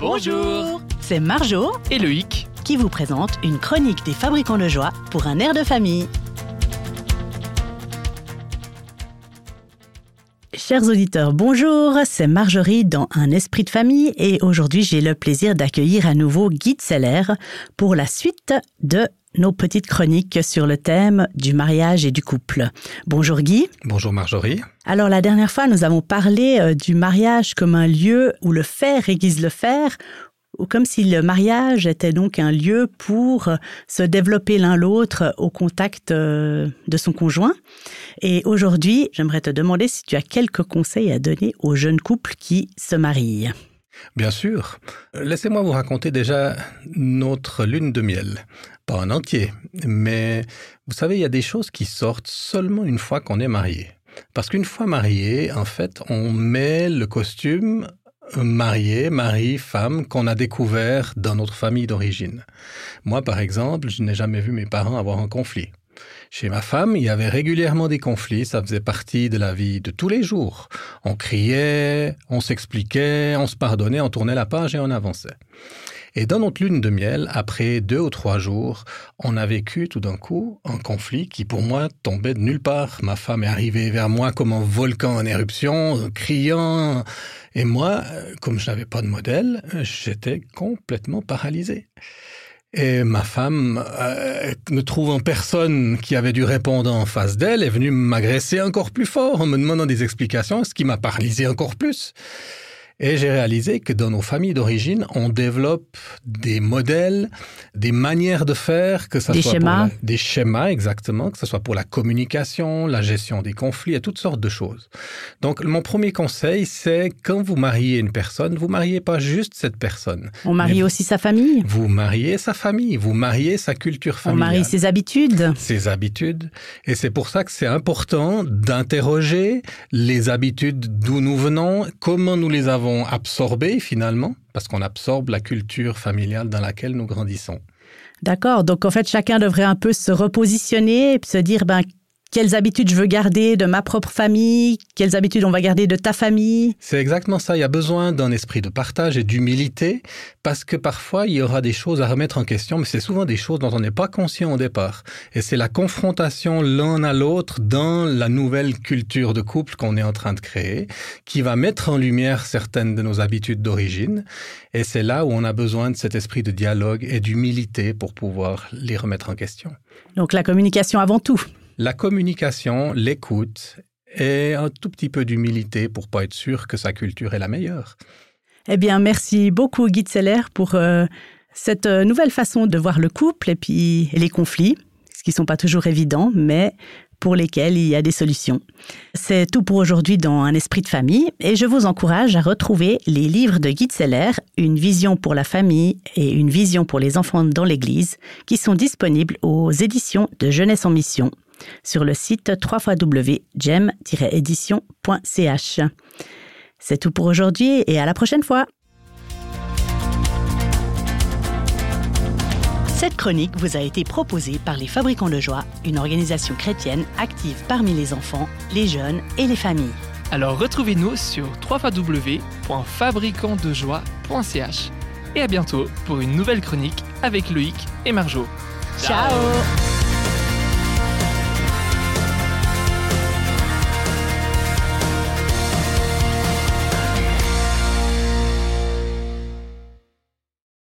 Bonjour C'est Marjo Et Loïc qui vous présente une chronique des fabricants de joie pour un air de famille. Chers auditeurs, bonjour, c'est Marjorie dans Un esprit de famille et aujourd'hui j'ai le plaisir d'accueillir à nouveau Guy Seller pour la suite de nos petites chroniques sur le thème du mariage et du couple. Bonjour Guy. Bonjour Marjorie. Alors la dernière fois, nous avons parlé euh, du mariage comme un lieu où le faire aiguise le faire, ou comme si le mariage était donc un lieu pour se développer l'un l'autre au contact euh, de son conjoint. Et aujourd'hui, j'aimerais te demander si tu as quelques conseils à donner aux jeunes couples qui se marient. Bien sûr. Laissez-moi vous raconter déjà notre lune de miel. Pas en entier, mais vous savez, il y a des choses qui sortent seulement une fois qu'on est marié. Parce qu'une fois marié, en fait, on met le costume marié, mari, femme qu'on a découvert dans notre famille d'origine. Moi, par exemple, je n'ai jamais vu mes parents avoir un conflit. Chez ma femme, il y avait régulièrement des conflits, ça faisait partie de la vie de tous les jours. On criait, on s'expliquait, on se pardonnait, on tournait la page et on avançait. Et dans notre lune de miel, après deux ou trois jours, on a vécu tout d'un coup un conflit qui pour moi tombait de nulle part. Ma femme est arrivée vers moi comme un volcan en éruption, criant. Et moi, comme je n'avais pas de modèle, j'étais complètement paralysé. Et ma femme, euh, ne trouvant personne qui avait dû répondre en face d'elle, est venue m'agresser encore plus fort en me demandant des explications, ce qui m'a paralysé encore plus. Et j'ai réalisé que dans nos familles d'origine, on développe des modèles, des manières de faire, que ça des soit schémas. Pour la, des schémas exactement, que ce soit pour la communication, la gestion des conflits et toutes sortes de choses. Donc mon premier conseil, c'est quand vous mariez une personne, vous mariez pas juste cette personne. On marie aussi sa famille. Vous mariez sa famille, vous mariez sa culture familiale. On marie ses habitudes. Ses habitudes. Et c'est pour ça que c'est important d'interroger les habitudes d'où nous venons, comment nous les avons absorbé finalement, parce qu'on absorbe la culture familiale dans laquelle nous grandissons. D'accord, donc en fait chacun devrait un peu se repositionner et se dire ben quelles habitudes je veux garder de ma propre famille, quelles habitudes on va garder de ta famille? C'est exactement ça, il y a besoin d'un esprit de partage et d'humilité, parce que parfois il y aura des choses à remettre en question, mais c'est souvent des choses dont on n'est pas conscient au départ. Et c'est la confrontation l'un à l'autre dans la nouvelle culture de couple qu'on est en train de créer, qui va mettre en lumière certaines de nos habitudes d'origine. Et c'est là où on a besoin de cet esprit de dialogue et d'humilité pour pouvoir les remettre en question. Donc la communication avant tout la communication, l'écoute et un tout petit peu d'humilité pour pas être sûr que sa culture est la meilleure. Eh bien, merci beaucoup Guy Seller pour euh, cette nouvelle façon de voir le couple et puis les conflits, ce qui sont pas toujours évidents, mais pour lesquels il y a des solutions. C'est tout pour aujourd'hui dans Un esprit de famille et je vous encourage à retrouver les livres de Guy Seller, Une vision pour la famille et Une vision pour les enfants dans l'Église, qui sont disponibles aux éditions de Jeunesse en Mission sur le site www.gem-édition.ch. C'est tout pour aujourd'hui et à la prochaine fois. Cette chronique vous a été proposée par les Fabricants de Joie, une organisation chrétienne active parmi les enfants, les jeunes et les familles. Alors retrouvez-nous sur www.fabricantdejoie.ch et à bientôt pour une nouvelle chronique avec Loïc et Marjo. Ciao, Ciao